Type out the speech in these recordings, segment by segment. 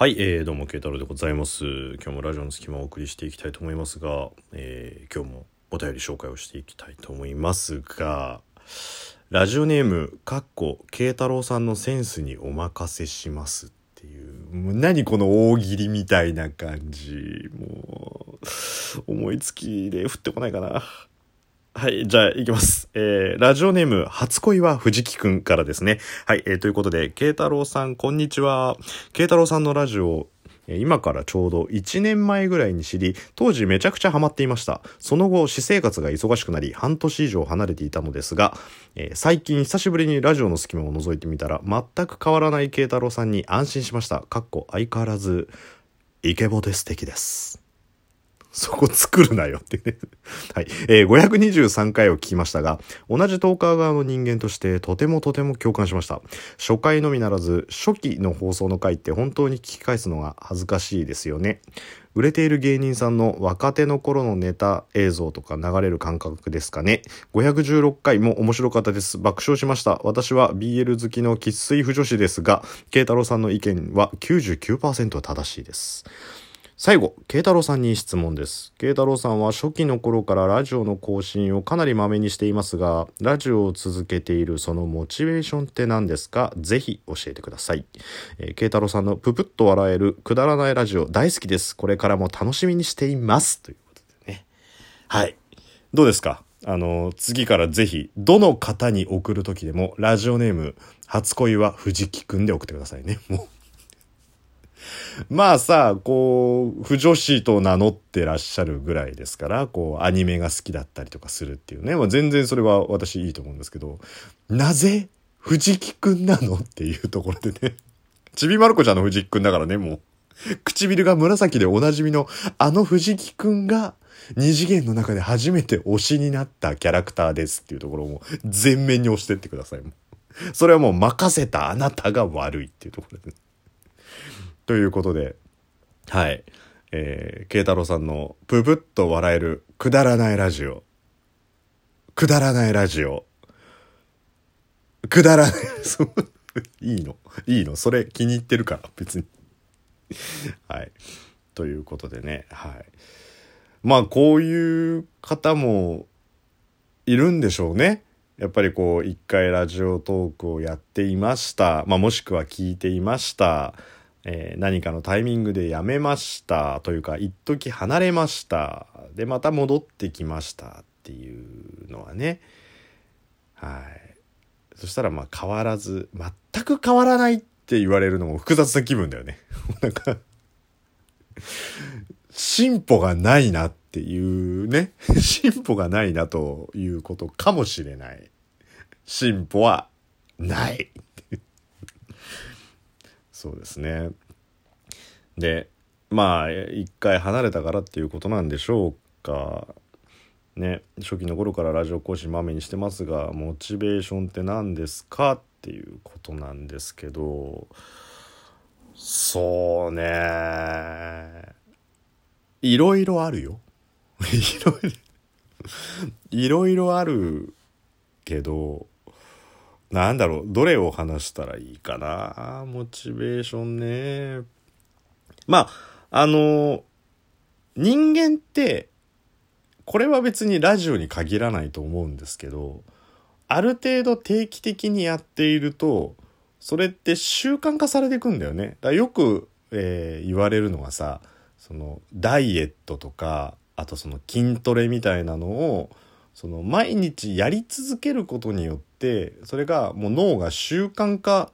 はい、えー、どうも、慶太郎でございます。今日もラジオの隙間をお送りしていきたいと思いますが、えー、今日もお便り紹介をしていきたいと思いますが、ラジオネーム、かっこ、慶太郎さんのセンスにお任せしますっていう、もう何この大喜利みたいな感じ。もう、思いつきで降ってこないかな。はい、じゃあ行きます。えー、ラジオネーム、初恋は藤木くんからですね。はい、えー、ということで、慶太郎さん、こんにちは。慶太郎さんのラジオ、今からちょうど1年前ぐらいに知り、当時めちゃくちゃハマっていました。その後、私生活が忙しくなり、半年以上離れていたのですが、えー最近久しぶりにラジオの隙間を覗いてみたら、全く変わらない慶太郎さんに安心しました。かっこ相変わらず、イケボで素敵です。そこ作るなよってね。はい。えー523回を聞きましたが、同じトーカー側の人間としてとてもとても共感しました。初回のみならず、初期の放送の回って本当に聞き返すのが恥ずかしいですよね。売れている芸人さんの若手の頃のネタ映像とか流れる感覚ですかね。516回も面白かったです。爆笑しました。私は BL 好きの喫水不女子ですが、慶太郎さんの意見は99%正しいです。最後、慶太郎さんに質問です。慶太郎さんは初期の頃からラジオの更新をかなりまめにしていますが、ラジオを続けているそのモチベーションって何ですか？ぜひ教えてください。えー慶太郎さんのププッと笑えるくだらないラジオ大好きです。これからも楽しみにしています。ということでね。はい。どうですか？あの、次からぜひ、どの方に送る時でも、ラジオネーム、初恋は藤木くんで送ってくださいね。もう。まあさ、こう、不女子と名乗ってらっしゃるぐらいですから、こう、アニメが好きだったりとかするっていうね。まあ、全然それは私いいと思うんですけど、なぜ藤木くんなのっていうところでね。ちびまる子ちゃんの藤木くんだからね、もう。唇が紫でおなじみのあの藤木くんが二次元の中で初めて推しになったキャラクターですっていうところをも全面に押してってください。それはもう任せたあなたが悪いっていうところです。ということで、はい。えー、慶太郎さんのぷぷっと笑えるくだらないラジオ。くだらないラジオ。くだらない。そ ういいのいいのそれ気に入ってるから、別に。はい。ということでね、はい。まあ、こういう方もいるんでしょうね。やっぱりこう、一回ラジオトークをやっていました。まあ、もしくは聞いていました。えー何かのタイミングでやめました。というか、一時離れました。で、また戻ってきました。っていうのはね。はい。そしたら、まあ、変わらず、全く変わらないって言われるのも複雑な気分だよね。なんか、進歩がないなっていうね。進歩がないなということかもしれない。進歩はない。そうですね。で、まあ、一回離れたからっていうことなんでしょうか。ね、初期の頃からラジオ講師まめにしてますが、モチベーションって何ですかっていうことなんですけど、そうね。いろいろあるよ。いろいろ、いろいろあるけど、なんだろう、どれを話したらいいかな？モチベーションね。まあ、あの、人間って、これは別にラジオに限らないと思うんですけど、ある程度定期的にやっていると、それって習慣化されていくんだよね。だよく、えー言われるのがさ、そのダイエットとか、あとその筋トレみたいなのを、その毎日やり続けることによって、それがもう脳が習慣化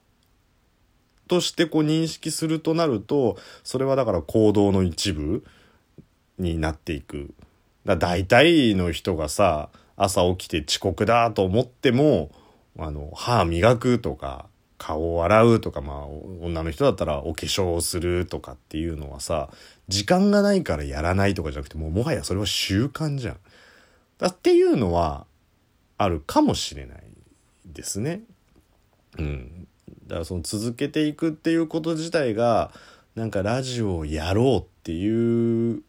としてこう認識するとなると、それはだから行動の一部になっていく。だ大体の人がさ、朝起きて遅刻だと思っても、あの、歯磨くとか、顔を洗うとか、まあ、女の人だったらお化粧をするとかっていうのはさ、時間がないからやらないとかじゃなくて、もうもはやそれは習慣じゃん。っていうのは、あるかもしれないですね。うん。だからその続けていくっていうこと自体が、なんかラジオをやろうっていう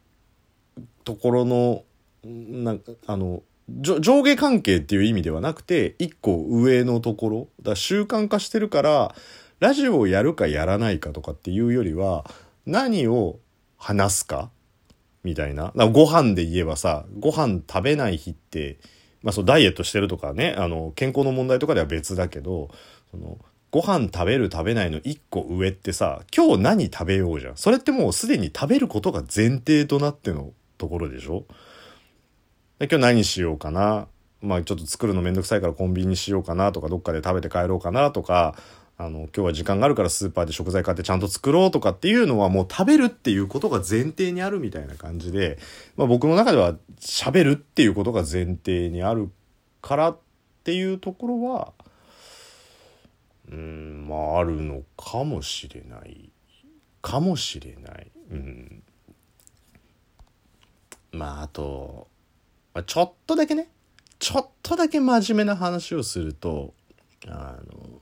ところの、なんか、あの、上下関係っていう意味ではなくて、一個上のところ。だ習慣化してるから、ラジオをやるかやらないかとかっていうよりは、何を話すかみたいな。なご飯で言えばさ、ご飯食べない日って、まあそうダイエットしてるとかね、あの、健康の問題とかでは別だけど、その、ご飯食べる食べないの一個上ってさ、今日何食べようじゃん。それってもうすでに食べることが前提となってのところでしょ？で今日何しようかな？まあちょっと作るのめんどくさいからコンビニにしようかなとか、どっかで食べて帰ろうかなとか、あの、今日は時間があるからスーパーで食材買ってちゃんと作ろうとかっていうのはもう食べるっていうことが前提にあるみたいな感じで、まあ僕の中では喋るっていうことが前提にあるからっていうところは、うん、まああるのかもしれない。かもしれない。うん。まああと、まあ、ちょっとだけね、ちょっとだけ真面目な話をすると、あの、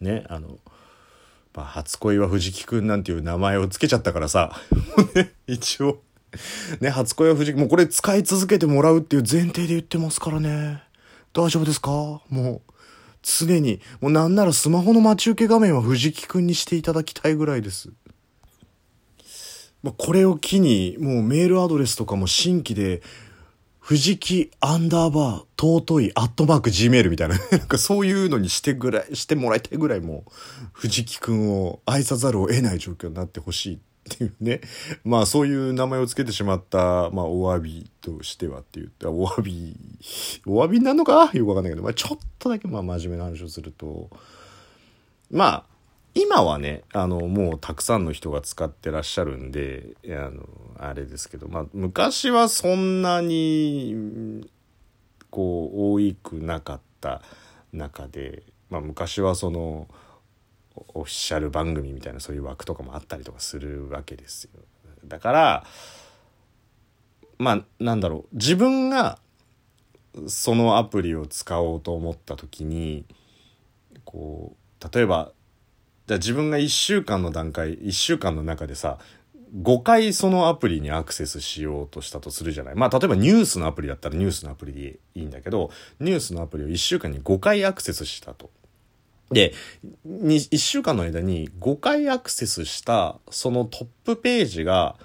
ねあの、まあ、初恋は藤木くんなんていう名前を付けちゃったからさ。一応。ね初恋は藤木もうこれ使い続けてもらうっていう前提で言ってますからね。大丈夫ですか？もう常に。もうなんならスマホの待ち受け画面は藤木くんにしていただきたいぐらいです。まあ、これを機にもうメールアドレスとかも新規で藤木アンダーバー尊いアットマーク Gmail みたいな、なんかそういうのにしてぐらい、してもらいたいぐらいもう、藤木くんを愛さざるを得ない状況になってほしいっていうね。まあそういう名前を付けてしまった、まあお詫びとしてはって言った、お詫び、お詫びなのか？よくわかんないけど、まあちょっとだけまあ真面目な話をすると、まあ、今はねあのもうたくさんの人が使ってらっしゃるんであのあれですけど、まあ、昔はそんなにこう多いくなかった中で、まあ、昔はそのオフィシャル番組みたいなそういう枠とかもあったりとかするわけですよ。だからまあなんだろう自分がそのアプリを使おうと思った時にこう例えばゃあ自分が1週間の段階、1週間の中でさ、5回そのアプリにアクセスしようとしたとするじゃない。まあ例えばニュースのアプリだったらニュースのアプリでいいんだけど、ニュースのアプリを1週間に5回アクセスしたと。で、1週間の間に5回アクセスしたそのトップページが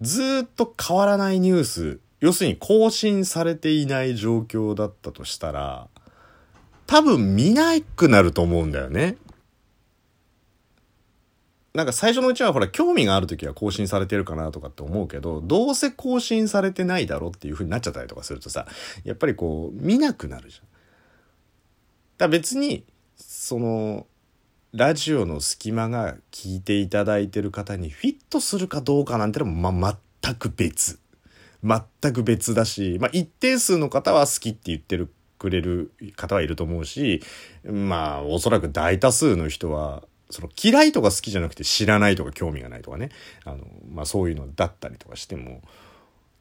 ずっと変わらないニュース、要するに更新されていない状況だったとしたら、多分見なくなると思うんだよね。なんか最初のうちはほら興味がある時は更新されてるかなとかって思うけどどうせ更新されてないだろっていう風になっちゃったりとかするとさやっぱりこう見なくなるじゃん。だ別にそのラジオの隙間が聞いていただいてる方にフィットするかどうかなんてのも、まあ、全く別。全く別だし、まあ、一定数の方は好きって言ってるくれる方はいると思うし、まあ、おそらく大多数の人はその嫌いとか好きじゃなくて知らないとか興味がないとかね。あの、まあ、そういうのだったりとかしても。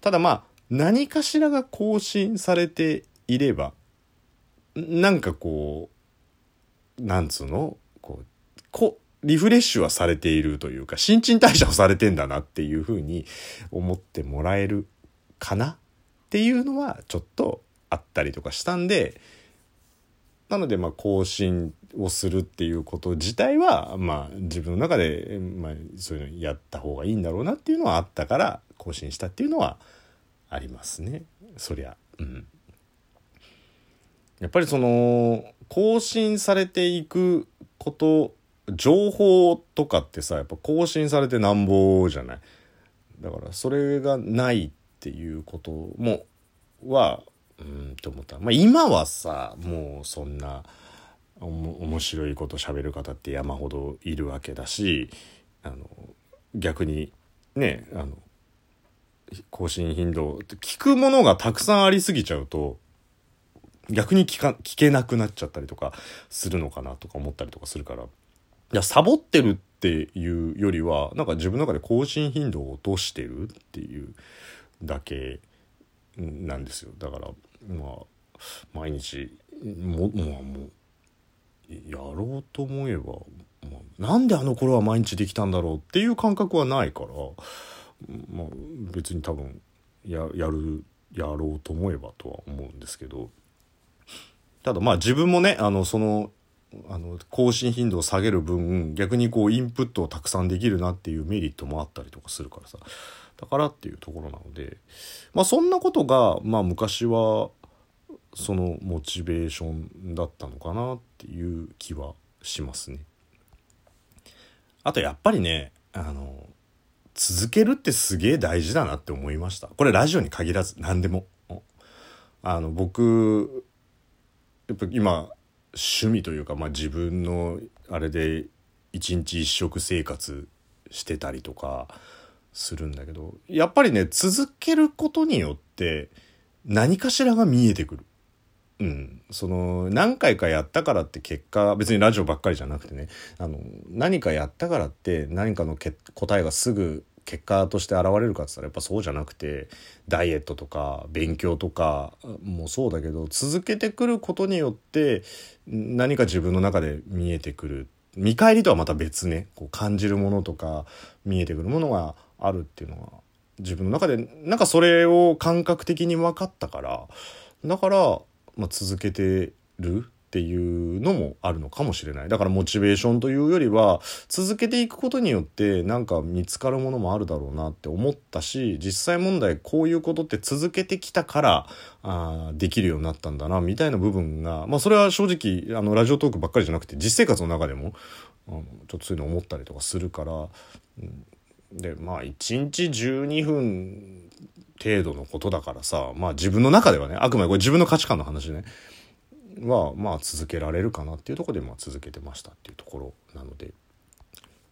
ただまあ何かしらが更新されていればなんかこうなんつうの？こうこリフレッシュはされているというか新陳代謝をされてんだなっていうふうに思ってもらえるかなっていうのはちょっとあったりとかしたんでなのでまあ更新をするっていうこと自体はまあ自分の中で、まあ、そういうのやった方がいいんだろうなっていうのはあったから更新したっていうのはありますね。そりゃ。うん、やっぱりその更新されていくこと情報とかってさやっぱ更新されてなんぼじゃない。だからそれがないっていうこともはうんと思った。まあ今はさ、もうそんな、面白いこと喋る方って山ほどいるわけだし、あの、逆にね、あの、更新頻度、聞くものがたくさんありすぎちゃうと、逆に聞か、聞けなくなっちゃったりとかするのかなとか思ったりとかするから、いや、サボってるっていうよりは、なんか自分の中で更新頻度を落としてるっていうだけなんですよ。だから、まあ毎日ももうもうやろうと思えば、まあ、なんであの頃は毎日できたんだろうっていう感覚はないから、まあ、別に多分ややるやろうと思えばとは思うんですけど。ただまあ自分もねあのそのあの更新頻度を下げる分逆にこうインプットをたくさんできるなっていうメリットもあったりとかするからさ。だからっていうところなのでまあそんなことがまあ昔はそのモチベーションだったのかなっていう気はしますね。あとやっぱりねあの続けるってすげえ大事だなって思いましたこれラジオに限らず何でもあの僕やっぱ今趣味というか、まあ、自分のあれで一日一食生活してたりとかするんだけどやっぱりね続けることによって何かしらが見えてくる。うん、その何回かやったからって結果別にラジオばっかりじゃなくてねあの何かやったからって何かのけ答えがすぐ結果として現れるかっつったらやっぱそうじゃなくてダイエットとか勉強とかもそうだけど続けてくることによって何か自分の中で見えてくる。見返りとはまた別ね。こう感じるものとか見えてくるものがあるっていうのは自分の中でなんかそれを感覚的に分かったからだから、まあ、続けてるっていうのもあるのかもしれない。だからモチベーションというよりは続けていくことによってなんか見つかるものもあるだろうなって思ったし実際問題こういうことって続けてきたからあできるようになったんだなみたいな部分がまあそれは正直あのラジオトークばっかりじゃなくて実生活の中でもあのちょっとそういうの思ったりとかするから、うん、でまあ1日12分程度のことだからさまあ自分の中ではねあくまでこれ自分の価値観の話ねはまあ続けられるかなっていうところでまあ続けてましたっていうところなので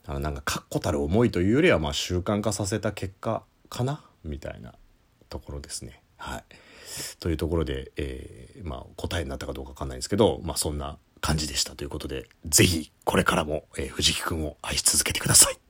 あのなんか確固たる思いというよりはまあ習慣化させた結果かなみたいなところですね。はい、というところで、えー、まあ、答えになったかどうかわかんないんですけど、まあ、そんな感じでしたということで是非これからも、えー、藤木くんを愛し続けてください。